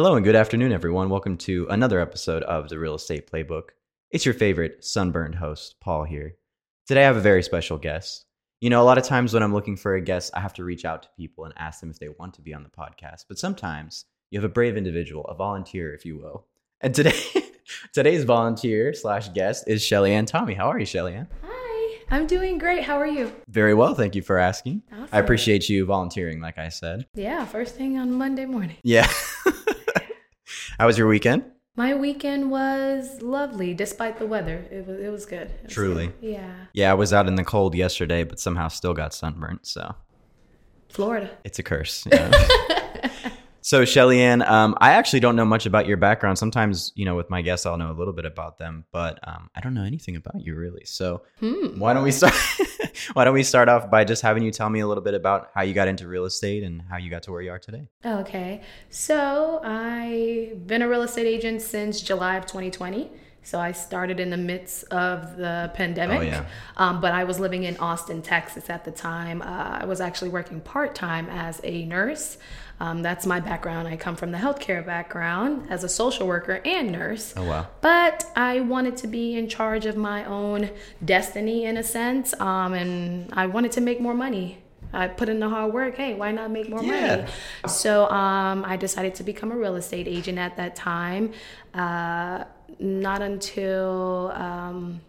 Hello and good afternoon, everyone. Welcome to another episode of the Real Estate Playbook. It's your favorite sunburned host, Paul here. Today I have a very special guest. You know, a lot of times when I'm looking for a guest, I have to reach out to people and ask them if they want to be on the podcast. But sometimes you have a brave individual, a volunteer, if you will. And today, today's volunteer slash guest is Shelly Ann Tommy. How are you, Shelly Ann? Hi, I'm doing great. How are you? Very well, thank you for asking. I appreciate you volunteering, like I said. Yeah, first thing on Monday morning. Yeah. How was your weekend? My weekend was lovely, despite the weather. It was it was good. It was Truly. good. Yeah, Yeah, I was out in the cold yesterday, but somehow still got sunburnt. So Florida. it's a curse. know? so Shelly Ann, um, I actually don't know much about your background. Sometimes, you know, with my guests, I'll know a little bit about them, but um, I don't know anything about you really. So Hmm. why don't we start? why don't we start off by just having you tell me a little bit about how you got into real estate and how you got to where you are today? Okay, so I've been a real estate agent since July of 2020. So I started in the midst of the pandemic. Oh, yeah. Um, but I was living in Austin, Texas at the time. Uh, I was actually working part time as a nurse. Um, that's my background. I come from the healthcare background as a social worker and nurse. Oh wow. But I wanted to be in charge of my own destiny in a sense. Um, and I wanted to make more money. I put in the hard work. Hey, why not make more Yeah. money? So um, I decided to become a real estate agent at that time. Uh, not until um,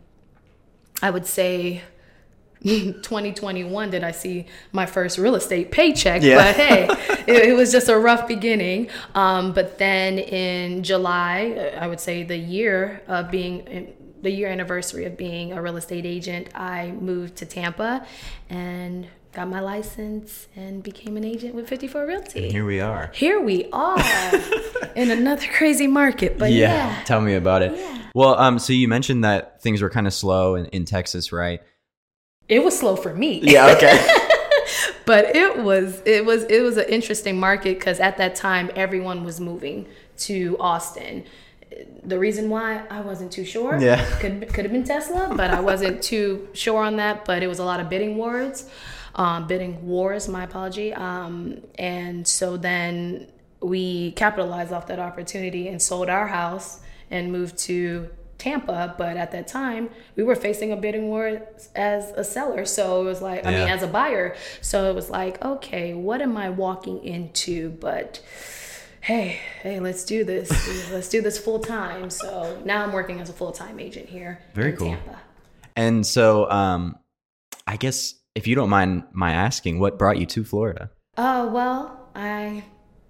I would say 2021 did I see my first real estate paycheck. Yeah. But hey, it, it was just a rough beginning. Um, but then in July, I would say the year of being the year anniversary of being a real estate agent, I moved to Tampa and got my license and became an agent with 54 Realty. Here we are. Here we are in another crazy market. But yeah. Tell me about it. Yeah. Well, um, so you mentioned that things were kind of slow in, in Texas, right? it was slow for me. Yeah. Okay. but it was it was it was an interesting market because at that time everyone was moving to Austin. The reason why I wasn't too sure, Yeah. could could have been Tesla, but I wasn't too sure on that. But it was a lot of bidding wars, um, bidding wars. My apology. Um, and so then we capitalized off that opportunity and sold our house and moved to Tampa, but at that time we were facing a bidding war as a seller. So it was like, I mean, as a buyer. So it was like, okay, what am I walking into? But hey, hey, let's do this. let's do this full time. So now I'm working as a full time agent here. Very in cool. Tampa. And so, um, I guess if you don't mind my asking, what brought you to Florida? Oh, well, I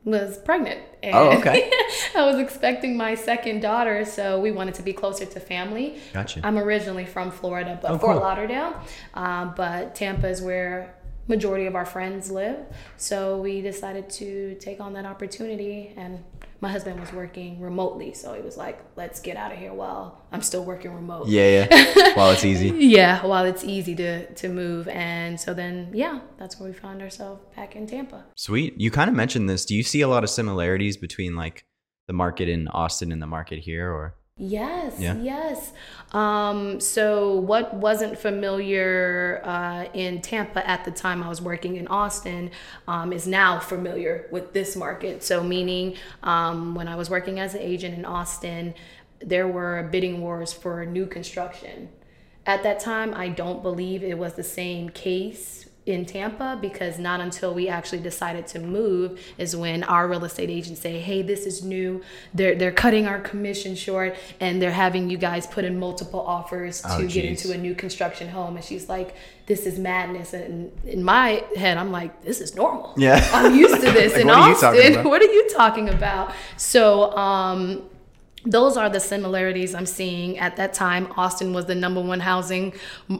was pregnant. And Oh, okay. I was expecting my second daughter, so we wanted to be closer to family. Gotcha. I'm originally from Florida, but Oh, Fort cool. Lauderdale. Um, but Tampa is where majority of our friends live. So we decided to take on that opportunity and my husband was working remotely, so he was like, "Let's get out of here while I'm still working remote." Yeah, yeah. While it's easy. Yeah, while it's easy to to move, and so then yeah, that's where we found ourselves back in Tampa. Sweet. You kind of mentioned this. Do you see a lot of similarities between like the market in Austin and the market here, or? Yes, Yeah. yes. Um, so what wasn't familiar uh, in Tampa at the time I was working in Austin um, is now familiar with this market. So meaning um, when I was working as an agent in Austin, there were bidding wars for new construction. At that time, I don't believe it was the same case in Tampa because not until we actually decided to move is when our real estate agent say, "Hey, this is new. They're they're cutting our commission short and they're having you guys put in multiple offers to Oh, get into a new construction home." And she's like, "This is madness." And in my head, I'm like, "This is normal. Yeah. I'm used to this Like, in what are Austin. about? what are you talking about?" So, um those are the similarities I'm seeing at that time. Austin was the number one housing,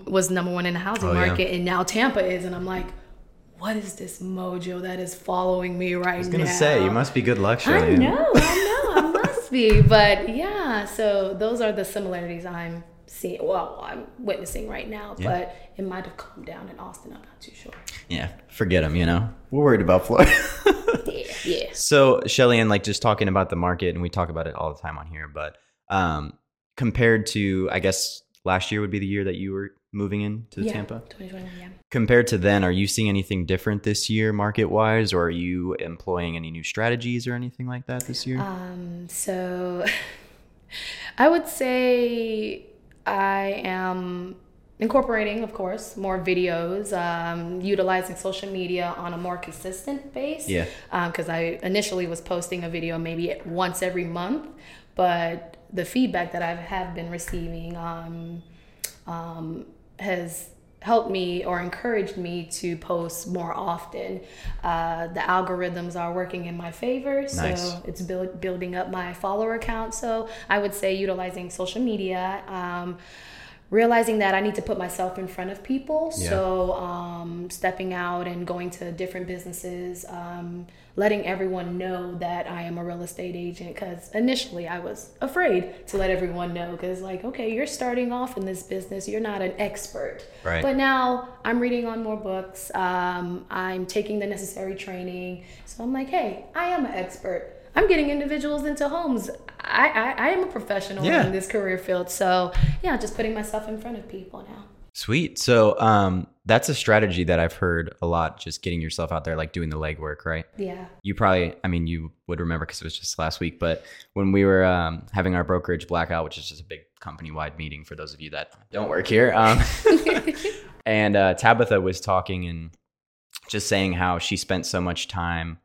was number one in the housing Oh, yeah. market, and now Tampa is, and I'm like, what is this mojo that is following me right now? I was gonna say you must be good luck, I Shelly. know, I know, I must be, but yeah. So those are the similarities I'm seeing. Well, I'm witnessing right now, Yeah. but it might have calmed down in Austin. I'm not too sure. Yeah, forget them. You know, we're worried about Florida. Yeah. So Shelly Ann like just talking about the market, and we talk about it all the time on here, but um, compared to I guess last year would be the year that you were moving into yeah, Tampa. 2021, yeah. Compared to then, are you seeing anything different this year market wise, or are you employing any new strategies or anything like that this year? Um, so I would say I am incorporating, of course, more videos, um, utilizing social media on a more consistent base. Yeah. Because I initially was posting a video maybe once every month, but the feedback that I have been receiving um, um, has helped me or encouraged me to post more often. Uh, the algorithms are working in my favor, so Nice. it's build, building up my follower count. So I would say utilizing social media. Realizing that I need to put myself in front of people. Yeah. So, um, stepping out and going to different businesses, um, letting everyone know that I am a real estate agent. Because initially I was afraid to let everyone know, because, like, okay, you're starting off in this business, you're not an expert. Right. But now I'm reading on more books, um, I'm taking the necessary training. So I'm like, hey, I am an expert. I'm getting individuals into homes. I, I, I am a professional Yeah. in this career field. So yeah, just putting myself in front of people now. Sweet. So um, that's a strategy that I've heard a lot. Just getting yourself out there, like doing the legwork, right? Yeah. You probably, I mean, you would remember because it was just last week. But when we were um, having our brokerage blackout, which is just a big company-wide meeting for those of you that don't work here, um, and uh, Tabitha was talking and just saying how she spent so much time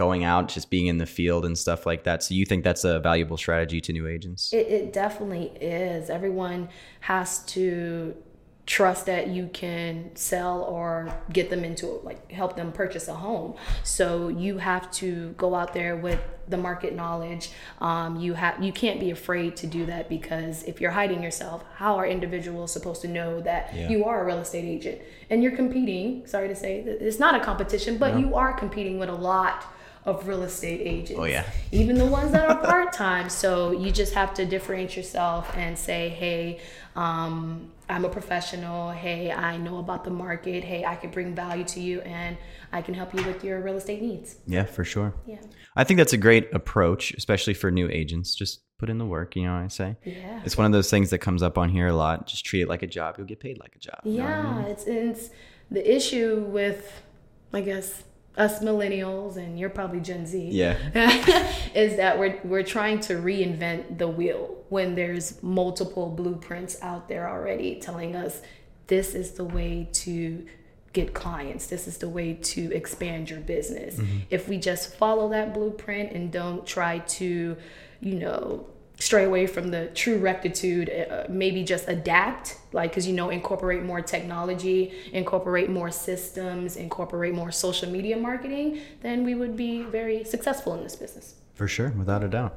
going out, just being in the field and stuff like that. So you think that's a valuable strategy to new agents? It, it definitely is. Everyone has to trust that you can sell or get them into like help them purchase a home so you have to go out there with the market knowledge um, you have you can't be afraid to do that because if you're hiding yourself how are individuals supposed to know that Yeah. you are a real estate agent and you're competing sorry to say it's not a competition but you are competing with a lot of real estate agents Oh, yeah. even the ones that are part time. So you just have to differentiate yourself and say, hey, um, I'm a professional. Hey, I know about the market. Hey, I can bring value to you and I can help you with your real estate needs. Yeah, for sure. Yeah. I think that's a great approach, especially for new agents. Just put in the work, you know what I say? Yeah. It's one of those things that comes up on here a lot. Just treat it like a job. You'll get paid like a job. what I Yeah, mean? it's it's the issue with, I guess, us millennials and you're probably Gen Z. Yeah. is that we're we're trying to reinvent the wheel when there's multiple blueprints out there already telling us this is the way to get clients. This is the way to expand your business. Mm-hmm. If we just follow that blueprint and don't try to, you know, stray away from the true rectitude uh, maybe just adapt like because you know incorporate more technology incorporate more systems incorporate more social media marketing then we would be very successful in this business For sure, without a doubt.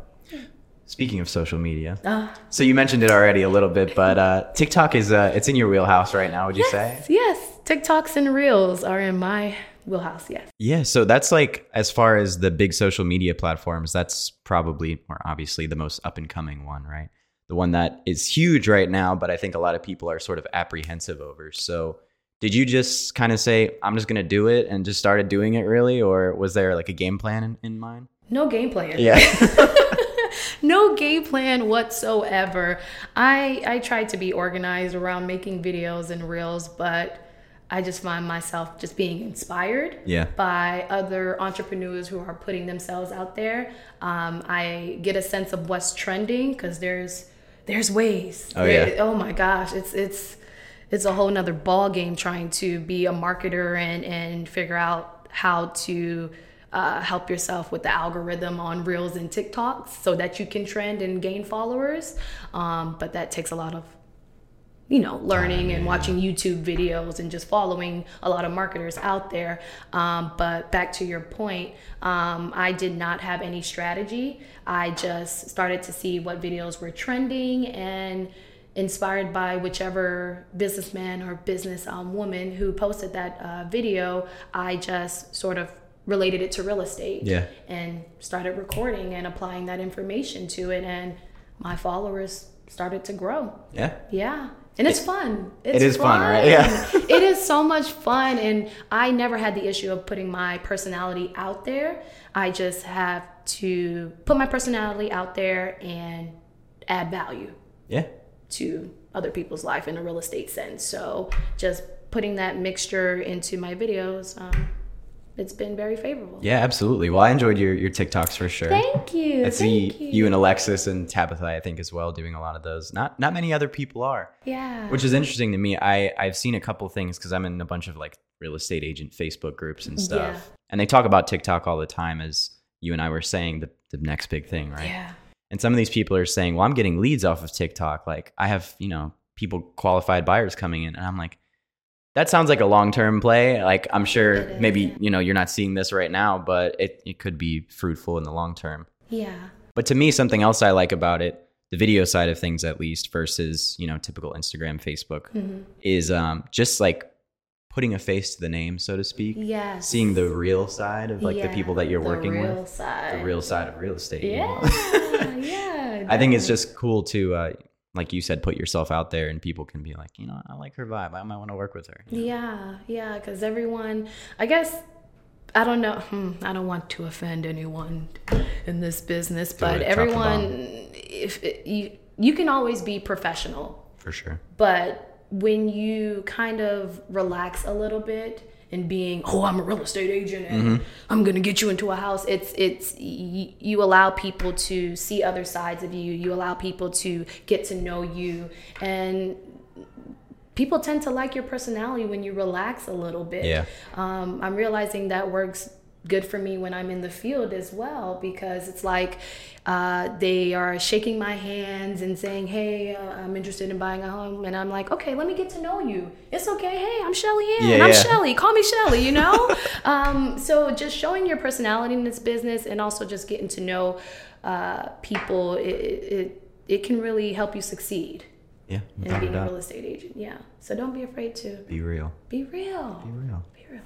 Speaking of social media, uh, so you mentioned it already a little bit, but uh, TikTok is uh, it's in your wheelhouse right now. Would you say? yes yes tiktoks and reels are in my wheelhouse yes Yeah. So that's like as far as the big social media platforms, that's probably or obviously the most up and coming one, right? The one that is huge right now, but I think a lot of people are sort of apprehensive over. So did you just kind of say, I'm just gonna do it and just started doing it really, or was there like a game plan in, in mind? no game plan Yeah. no game plan whatsoever. I I tried to be organized around making videos and reels, but I just find myself just being inspired Yeah. by other entrepreneurs who are putting themselves out there. Um, I get a sense of what's trending because there's there's ways. Oh, There- yeah. oh my gosh, it's it's it's a whole nother ball game trying to be a marketer and and figure out how to uh, help yourself with the algorithm on reels and TikToks so that you can trend and gain followers. Um, but that takes a lot of you know, learning and watching YouTube videos and just following a lot of marketers out there. Um, but back to your point, um, I did not have any strategy. I just started to see what videos were trending and inspired by whichever businessman or business um, woman who posted that uh, video, I just sort of related it to real estate Yeah. and started recording and applying that information to it. And my followers started to grow. Yeah. Yeah. And it's fun. It's is fun, right? Yeah. it is so much fun. And I never had the issue of putting my personality out there. I just have to put my personality out there and add value Yeah. to other people's life in a real estate sense. So just putting that mixture into my videos, um, it's been very favorable. Yeah, absolutely. Well, I enjoyed your, your TikToks for sure. Thank you. I see you. you and Alexis and Tabitha, I think, as well, doing a lot of those. Not not many other people are, Yeah. which is interesting to me. I I've seen a couple things because I'm in a bunch of like real estate agent Facebook groups and stuff, Yeah. and they talk about TikTok all the time. As you and I were saying, the the next big thing, right? yeah. And some of these people are saying, "Well, I'm getting leads off of TikTok. Like I have, you know, people qualified buyers coming in," and I'm like. That sounds like a long term play. Like I'm sure maybe you know you're not seeing this right now, but it, it could be fruitful in the long term. Yeah. But to me, something else I like about it, the video side of things at least, versus you know typical Instagram, Facebook, Mhm. is um, just like putting a face to the name, so to speak. Yes. Seeing the real side of like the people that you're the working real with, Side. the real side of real estate. you know? Yeah. yeah. I think it's just cool to, uh, like you said, put yourself out there, and people can be like, you know, I like her vibe. I might want to work with her. you know? Yeah, yeah, because everyone, I guess, I don't know, hmm, I don't want to offend anyone in this business, but it, everyone, if it, you, you can always be professional, For sure. but when you kind of relax a little bit and being, oh, I'm a real estate agent and Mm-hmm. I'm gonna get you into a house. It's it's you, you allow people to see other sides of you. You allow people to get to know you, and people tend to like your personality when you relax a little bit. Yeah. Um, I'm realizing that works good for me when I'm in the field as well because it's like uh, they are shaking my hands and saying, "Hey, uh, I'm interested in buying a home," and I'm like, "Okay, let me get to know you. It's okay. Hey, I'm Shelly Ann. Yeah, I'm yeah. Shelly. Call me Shelly. You know." um, so just showing your personality in this business and also just getting to know uh, people, it, it it can really help you succeed Yeah. in without a being a real estate agent. Yeah. So don't be afraid to Be real. be real. Be real. Be real.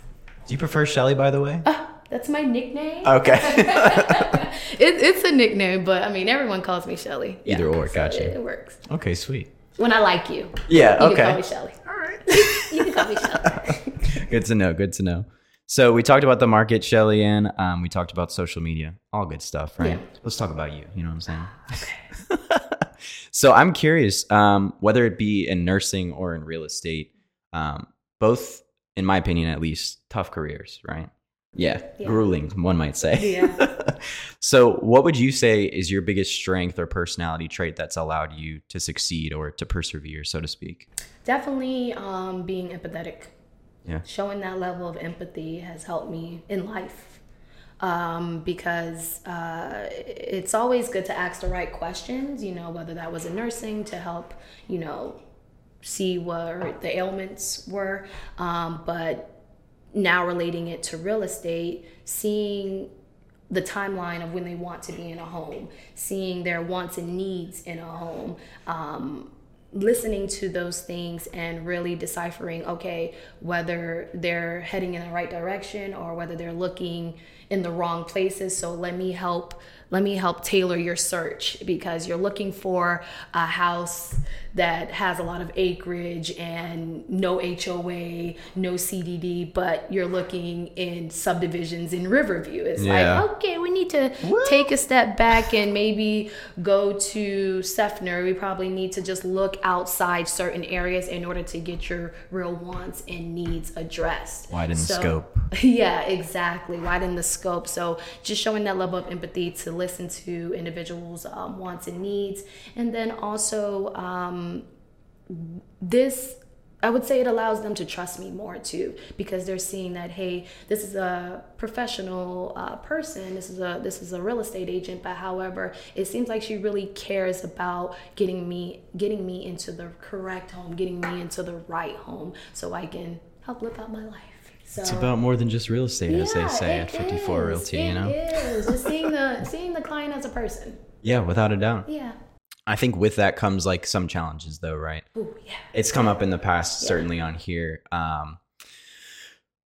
Do you prefer Shelly, by the way? That's my nickname. Okay. It, it's a nickname, but I mean, everyone calls me Shelly. Either or, gotcha. It, it works. okay, sweet. When I like you, Yeah. you okay. can call me Shelly. All right. you can call me Shelly. good to know. Good to know. So we talked about the market, Shelly Ann. Um, we talked about social media, all good stuff, right? Yeah. Let's talk about you. You know what I'm saying? Okay. so I'm curious, um, whether it be in nursing or in real estate, um, both, in my opinion, at least, tough careers, right? Yeah, Yeah. grueling, one might say. Yeah. so, what would you say is your biggest strength or personality trait that's allowed you to succeed or to persevere, so to speak? Definitely um, being empathetic. Yeah. Showing that level of empathy has helped me in life. Um, because uh, it's always good to ask the right questions, you know, whether that was in nursing to help, you know, see what the ailments were. Um, but now relating it to real estate, seeing the timeline of when they want to be in a home, seeing their wants and needs in a home, um, listening to those things and really deciphering okay whether they're heading in the right direction or whether they're looking in the wrong places. So let me help let me help tailor your search because you're looking for a house that has a lot of acreage and no HOA, no CDD, but you're looking in subdivisions in Riverview. It's Yeah. like, okay, we need to take a step back and maybe go to Seffner. We probably need to just look outside certain areas in order to get your real wants and needs addressed. Widen the scope. yeah, exactly. Widen the scope. So just showing that level of empathy to listen to individuals' um, wants and needs, and then also um, this. I would say it allows them to trust me more too, because they're seeing that hey, this is a professional uh, person. This is a this is a real estate agent. But however, it seems like she really cares about getting me getting me into the correct home, getting me into the right home, so I can help live out my life. So It's about more than just real estate, as they say at 54 is. Realty, you know? It is. Just seeing the seeing the client as a person. Yeah, without a doubt. Yeah. I think with that comes like some challenges, though, right? Ooh, yeah. It's come up in the past, certainly on here. Um,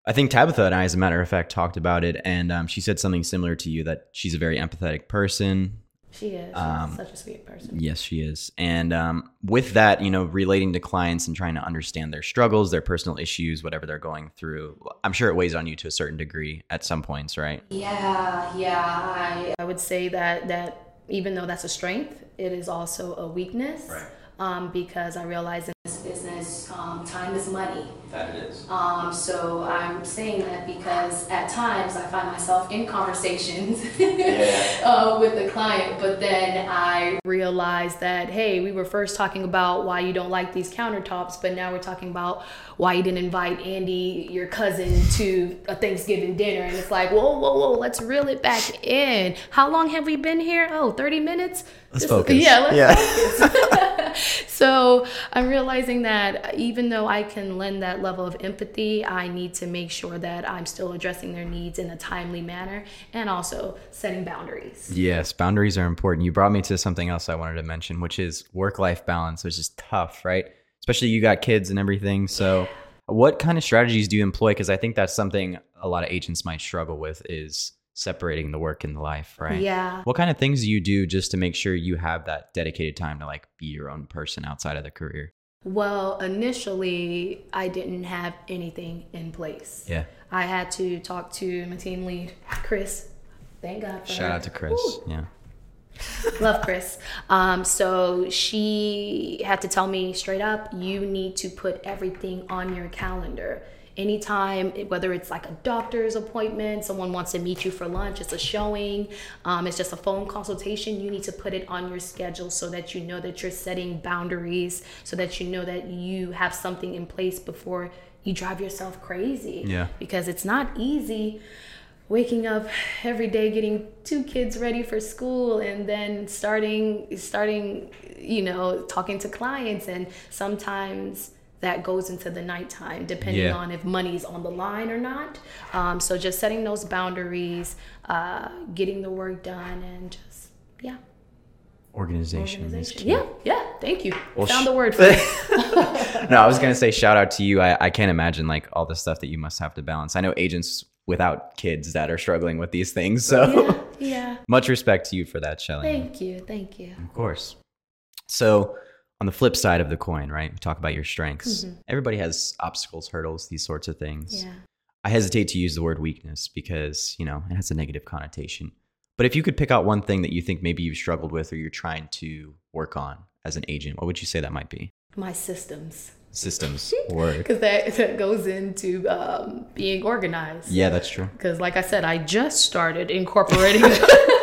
I think Tabitha and I, as a matter of fact, talked about it, and um, she said something similar to you that she's a very empathetic person. She is. Um, such a sweet person. Yes, she is. And um, with that, you know, relating to clients and trying to understand their struggles, their personal issues, whatever they're going through, I'm sure it weighs on you to a certain degree at some points, right? Yeah, yeah. I, I would say that that even though that's a strength, it is also a weakness. um, because I realize in this business, um, time is money. That it is. Um, so I'm saying that because at times I find myself in conversations Yeah. uh, with the client, but then I realize that hey, we were first talking about why you don't like these countertops, but now we're talking about why you didn't invite Andy, your cousin, to a Thanksgiving dinner, and it's like whoa, whoa, whoa, let's reel it back in. How long have we been here? Oh, 30 minutes. Let's This- focus. Yeah, let's Yeah. focus. so I'm realizing that even though I can lend that level of empathy, I need to make sure that I'm still addressing their needs in a timely manner and also setting boundaries. Yes, boundaries are important. You brought me to something else I wanted to mention, which is work life balance, which is tough, right? Especially you got kids and everything. So, what kind of strategies do you employ? Because I think that's something a lot of agents might struggle with is separating the work and the life, right? Yeah. What kind of things do you do just to make sure you have that dedicated time to like be your own person outside of the career? Well, initially, I didn't have anything in place. Yeah. I had to talk to my team lead, Chris. Thank God for Shout her. out to Chris. Woo. Yeah. Love Chris. Um, so she had to tell me straight up, you need to put everything on your calendar. Anytime, whether it's like a doctor's appointment, someone wants to meet you for lunch, it's a showing, um, it's just a phone consultation, you need to put it on your schedule so that you know that you're setting boundaries, so that you know that you have something in place before you drive yourself crazy. Yeah. Because it's not easy waking up every day getting two kids ready for school and then starting starting you know talking to clients and sometimes that goes into the nighttime depending Yeah. on if money's on the line or not um, so just setting those boundaries uh, getting the work done and just yeah Organization, organization. yeah yeah thank you Well, found sh- the word for it no, I was gonna say shout out to you. I, I can't imagine like all the stuff that you must have to balance. I know agents without kids that are struggling with these things. So yeah yeah much respect to you for that, Shelly. thank you thank you Of course. So on the flip side of the coin, right? We talk about your strengths. Everybody has obstacles, hurdles, these sorts of things. yeah I hesitate to use the word weakness because, you know, it has a negative connotation. But if you could pick out one thing that you think maybe you've struggled with or you're trying to work on as an agent, what would you say that might be? my systems Systems work. because that, that goes into um, being organized. Yeah, that's true. Because, like I said, I just started incorporating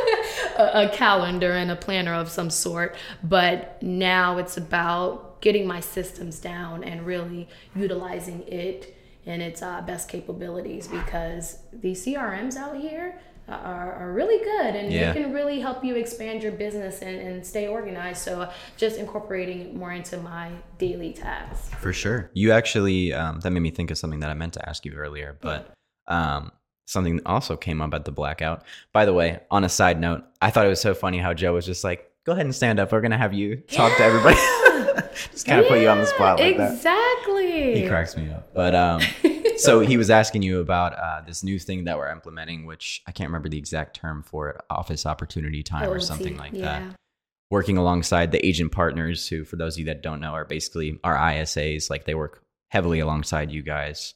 a, a calendar and a planner of some sort, but now it's about getting my systems down and really utilizing it in its uh, best capabilities because the CRMs out here are, are really good and Yeah. they can really help you expand your business and, and stay organized. So, just incorporating it more into my daily tasks. For sure. You actually, um, that made me think of something that I meant to ask you earlier, but um, something also came up at the blackout. By the way, on a side note, I thought it was so funny how Joe was just like, go ahead and stand up. We're going to have you talk to everybody. just kind of put you on the spot like that. exactly. He cracks me up. But um, so he was asking you about uh, this new thing that we're implementing, which I can't remember the exact term for it, office opportunity time or something like yeah. that. Working alongside the agent partners, who, for those of you that don't know, are basically our ISAs. Like they work heavily alongside you guys.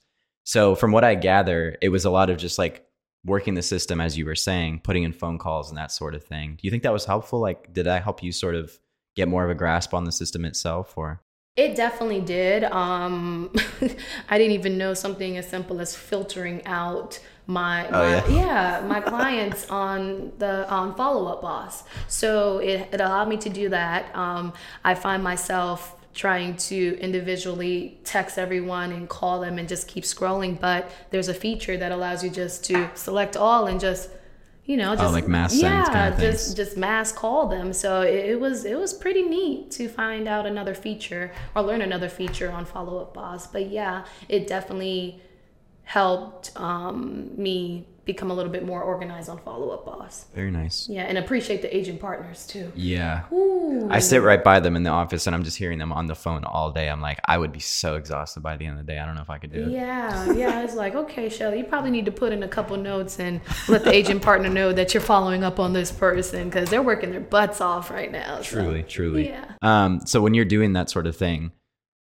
So from what I gather, it was a lot of just like working the system, as you were saying, putting in phone calls and that sort of thing. Do you think that was helpful? Like, did that help you sort of get more of a grasp on the system itself, or? It definitely did. Um, I didn't even know something as simple as filtering out my, Oh, my yeah? yeah. my clients on the on follow up boss. So it, it allowed me to do that. Um, I find myself trying to individually text everyone and call them and just keep scrolling, but there's a feature that allows you just to select all and just you know just Oh, like mass yeah kind of just just mass call them. So it, it was it was pretty neat to find out another feature or learn another feature on follow up boss. But yeah it definitely helped um, me become a little bit more organized on follow up boss Very nice. yeah and appreciate the agent partners too Yeah. Ooh. I sit right by them in the office and I'm just hearing them on the phone all day. I'm like, I would be so exhausted by the end of the day. I don't know if I could do it. yeah, yeah. It's like, okay, Shelly, you probably need to put in a couple notes and let the agent partner know that you're following up on this person because they're working their butts off right now. so, Truly, truly. Yeah. Um, so when you're doing that sort of thing,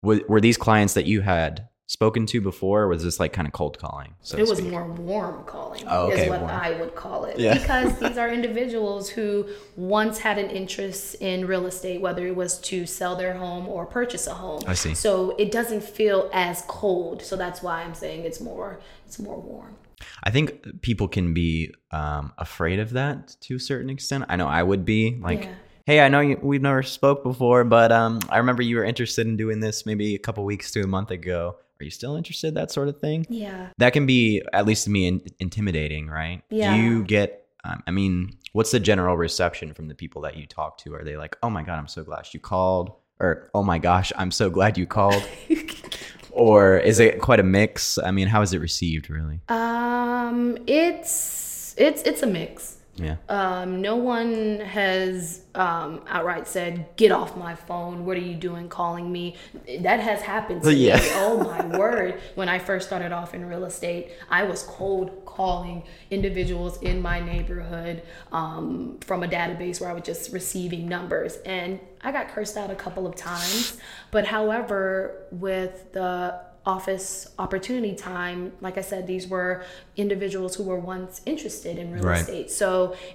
were, were these clients that you had spoken to before? Or was this like kind of cold calling? So it was more warm calling Oh, okay, is what warm. i would call it Yeah. because these are individuals who once had an interest in real estate whether it was to sell their home or purchase a home I see. so it doesn't feel as cold so that's why i'm saying it's more it's more warm I think people can be um, afraid of that to a certain extent. I know I would be like, Yeah. "Hey, I know you, we've never spoke before, but um, I remember you were interested in doing this maybe a couple weeks to a month ago. Are you still interested? That sort of thing. yeah That can be, at least to me, in- intimidating, right? Yeah. Do you get? Um, I mean, what's the general reception from the people that you talk to? Are they like, "Oh my god, I'm so glad you called," or "Oh my gosh, I'm so glad you called," or is it quite a mix? I mean, how is it received, really? um it's it's it's a mix Yeah. um, no one has um, outright said, "Get off my phone! What are you doing calling me?" That has happened to Yeah. me. Oh my word! When I first started off in real estate, I was cold calling individuals in my neighborhood um, from a database where I was just receiving numbers, and I got cursed out a couple of times. But however, with the office opportunity time like i said these were individuals who were once interested in real Right. estate. So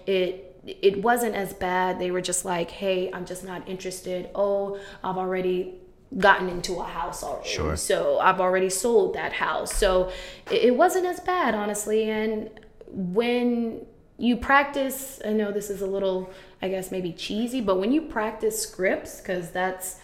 it it wasn't as bad. They were just like hey i'm just not interested. Oh i've already gotten into a house already. Sure. so i've already sold that house. So it, it wasn't as bad honestly. And when you practice i know this is a little i guess maybe cheesy but when you practice scripts because that's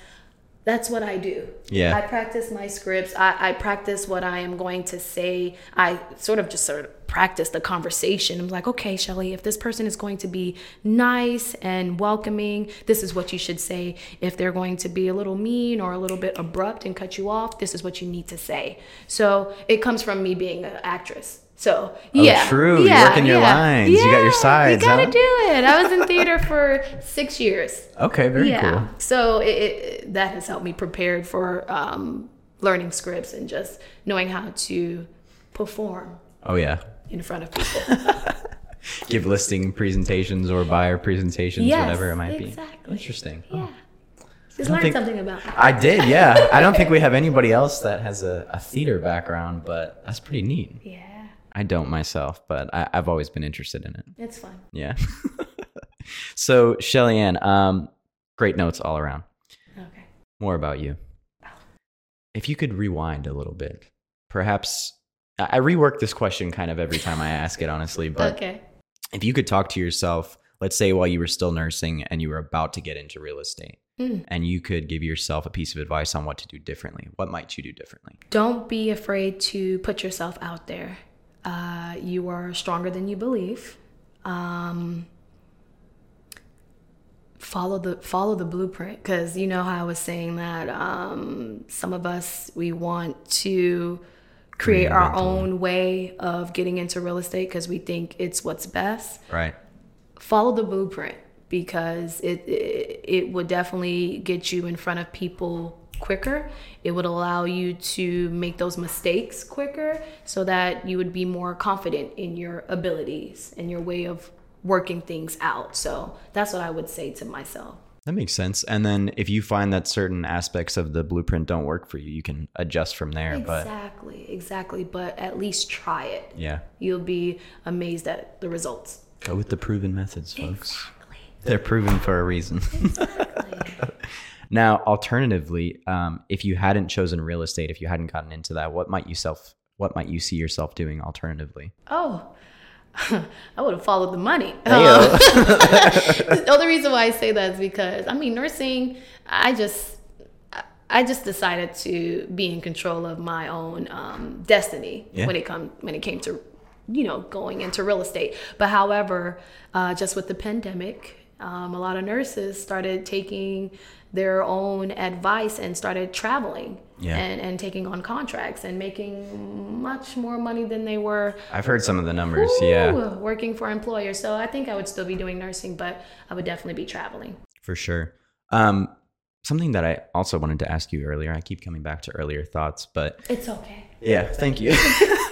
that's what I do. Yeah. I practice my scripts. I, I practice what I am going to say. I sort of just sort of practice the conversation. I'm like, okay, Shelly, if this person is going to be nice and welcoming, this is what you should say. If they're going to be a little mean or a little bit abrupt and cut you off, this is what you need to say. So it comes from me being an actress. So yeah, Oh, true. You yeah, work in your yeah, lines. You got your sides, You gotta huh? do it. I was in theater for six years Okay, very yeah. cool. So it, it, that has helped me prepared for um, learning scripts and just knowing how to perform Oh yeah. in front of people. Give listing presentations or buyer presentations, Yes, whatever it might be. exactly. Interesting. yeah. Just don't learn think- something about me. I did, yeah. I don't think we have anybody else that has a, a theater background, but that's pretty neat. Yeah. I don't myself, but I, I've always been interested in it. It's fun. Yeah. so, Shelly Ann, um, great notes all around. Okay. More about you. If you could rewind a little bit, perhaps I I rework this question kind of every time I ask it, honestly. But okay. if you could talk to yourself, let's say while you were still nursing and you were about to get into real estate, Mm. and you could give yourself a piece of advice on what to do differently, what might you do differently? Don't be afraid to put yourself out there. Uh, you are stronger than you believe. Um, follow the follow the blueprint because you know how I was saying that um, some of us we want to create our own way of getting into real estate because we think it's what's best Right. follow the blueprint because it, it it would definitely get you in front of people quicker it would allow you to make those mistakes quicker so that you would be more confident in your abilities and your way of working things out so that's what i would say to myself That makes sense. And then if you find that certain aspects of the blueprint don't work for you, you can adjust from there. But exactly exactly but at least try it yeah, you'll be amazed at the results go with the proven methods, folks. exactly They're proven for a reason. exactly now, alternatively, um, if you hadn't chosen real estate, if you hadn't gotten into that, what might you self, what might you see yourself doing alternatively? Oh, I would have followed the money. Um, the only reason why I say that is because I mean nursing. I just I just decided to be in control of my own um, destiny Yeah. when it come when it came to you know going into real estate. But however, uh, just with the pandemic, um, a lot of nurses started taking their own advice and started traveling Yeah. and, and taking on contracts and making much more money than they were I've heard some of the numbers. Yeah, working for employers. So I think I would still be doing nursing, but I would definitely be traveling. for sure. Um, something that I also wanted to ask you earlier. I keep coming back to earlier thoughts, but It's okay. Yeah, thank you.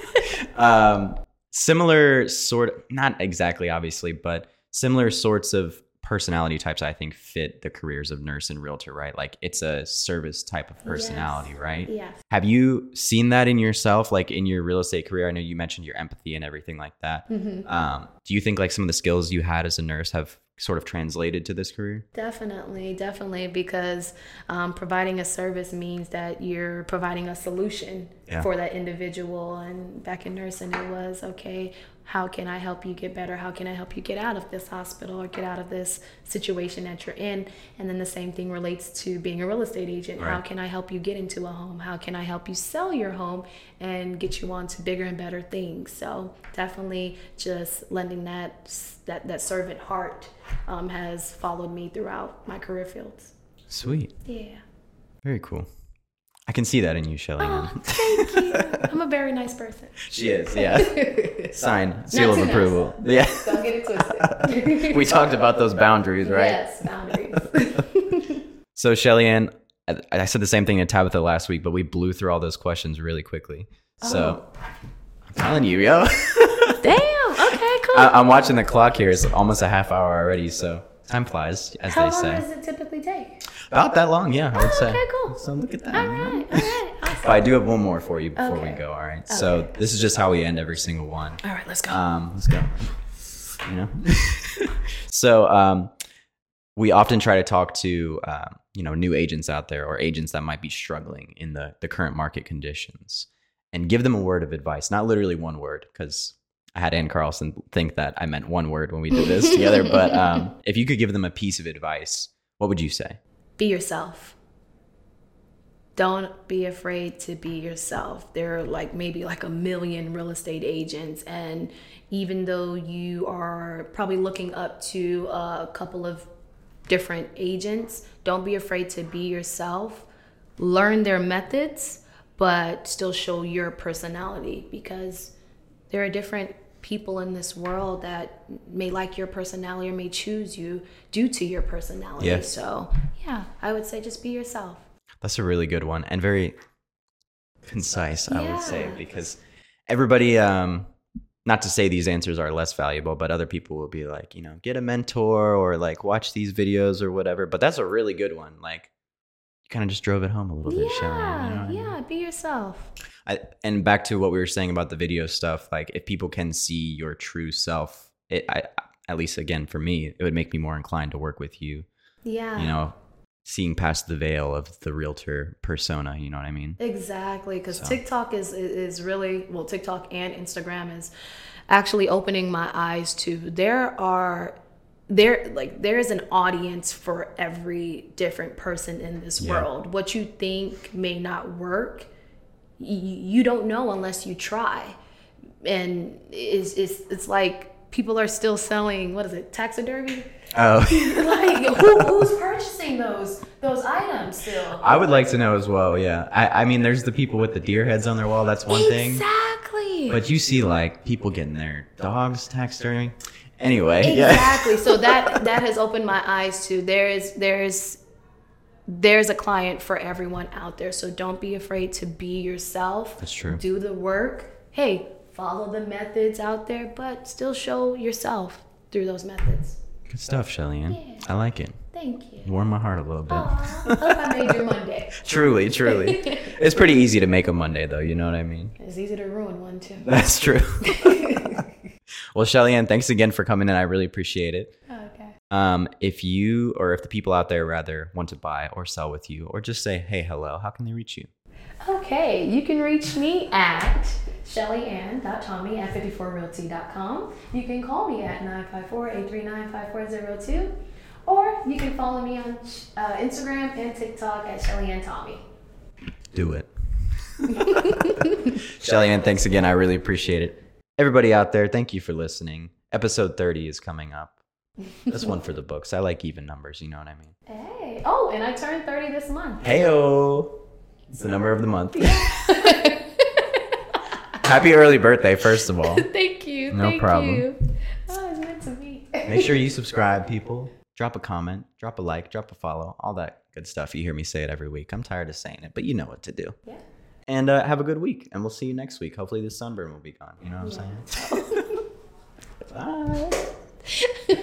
um, similar sort, of, not exactly, obviously, but similar sorts of personality types I think fit the careers of nurse and realtor, right? Like it's a service type of personality, Yes. right? Yes. Have you seen that in yourself, like in your real estate career? I know you mentioned your empathy and everything like that. Mm-hmm. Um, do you think like some of the skills you had as a nurse have sort of translated to this career? Definitely, definitely, because um, providing a service means that you're providing a solution Yeah. for that individual. And back in nursing, it was okay. How can I help you get better? How can I help you get out of this hospital or get out of this situation that you're in? And then the same thing relates to being a real estate agent. How can I help you get into a home? How can I help you sell your home and get you on to bigger and better things? So definitely, just lending that that that servant heart um, has followed me throughout my career fields. Sweet. Yeah. Very cool. I can see that in you, Shelly. Oh, thank you. I'm a very nice person. she is, yeah. Sign, seal of nice. approval. Yeah. Don't get it twisted. we talked about those boundaries, right? Yes, boundaries. So, Shelly Ann, I, I said the same thing to Tabitha last week, but we blew through all those questions really quickly. So, oh. I'm telling you, yo. Damn. Okay. Cool. I, I'm watching the clock here. It's almost a half hour already, so time flies, as How they say. How long does it typically take? About that long, yeah, I would Oh, say. okay, cool. So look at that. All right. All right. Awesome. But I do have one more for you before we go. All right. So this is just how we end every single one. All right. Let's go. Um, let's go. You know. so um, we often try to talk to um, you know new agents out there or agents that might be struggling in the the current market conditions, and give them a word of advice. Not literally one word, because I had Ann Carlson think that I meant one word when we did this together. But um, if you could give them a piece of advice, what would you say? Be yourself. Don't be afraid to be yourself. There are like maybe like a million real estate agents, and even though you are probably looking up to a couple of different agents, don't be afraid to be yourself. Learn their methods, but still show your personality because there are different people in this world that may like your personality or may choose you due to your personality. Yeah. So, yeah, I would say just be yourself. That's a really good one and very concise, I would say, because everybody, um, not to say these answers are less valuable, but other people will be like, you know, get a mentor or like watch these videos or whatever. But that's a really good one. Like, you kind of just drove it home a little bit, Shelly. you know Yeah, what I mean? yeah, be yourself. I, and back to what we were saying about the video stuff, like if people can see your true self, it, I, at least again for me, it would make me more inclined to work with you. Yeah. You know, seeing past the veil of the realtor persona. You know what I mean? Exactly, because So- TikTok is is really well. TikTok and Instagram is actually opening my eyes to there are there like there is an audience for every different person in this Yeah. world. What you think may not work, you don't know unless you try, and it's it's it's like people are still selling what is it taxidermy Oh. like who, who's purchasing those those items still I would like to know as well. Yeah, I, I mean, there's the people with the deer heads on their wall. That's one thing. exactly But you see, like people getting their dogs taxidermy. Anyway, yeah. exactly so that that has opened my eyes to there is there's there's a client for everyone out there so don't be afraid to be yourself That's true. do the work hey follow the methods out there but still show yourself through those methods Good stuff, Shelly Ann. Yeah. I like it. thank you Warm my heart a little bit. Aw, I hope I made your Monday. Truly, truly. it's pretty easy to make a Monday, though. You know what I mean? It's easy to ruin one too. That's true. well, Shelly Ann, thanks again for coming in. I really appreciate it. Um, if you or if the people out there rather want to buy or sell with you or just say hey hello, how can they reach you? Okay, you can reach me at shellyann.tommy at 54realty.com. You can call me at 954-839-5402. Or you can follow me on uh, Instagram and TikTok at shellyanntommy. Do it. Shelly Ann, thanks again. I really appreciate it. Everybody out there, thank you for listening. Episode 30 is coming up. That's one for the books. I like even numbers, you know what I mean? Hey. Oh, and I turned 30 this month. Heyo. It's the number of the month. Happy early birthday, first of all. Thank you. No thank problem. you. Oh, it's meant to be. Make sure you subscribe, people. Drop a comment, drop a like, drop a follow, all that good stuff. You hear me say it every week. I'm tired of saying it, but you know what to do. Yeah. And uh, have a good week, and we'll see you next week. Hopefully, this sunburn will be gone. You know what I'm saying? Bye.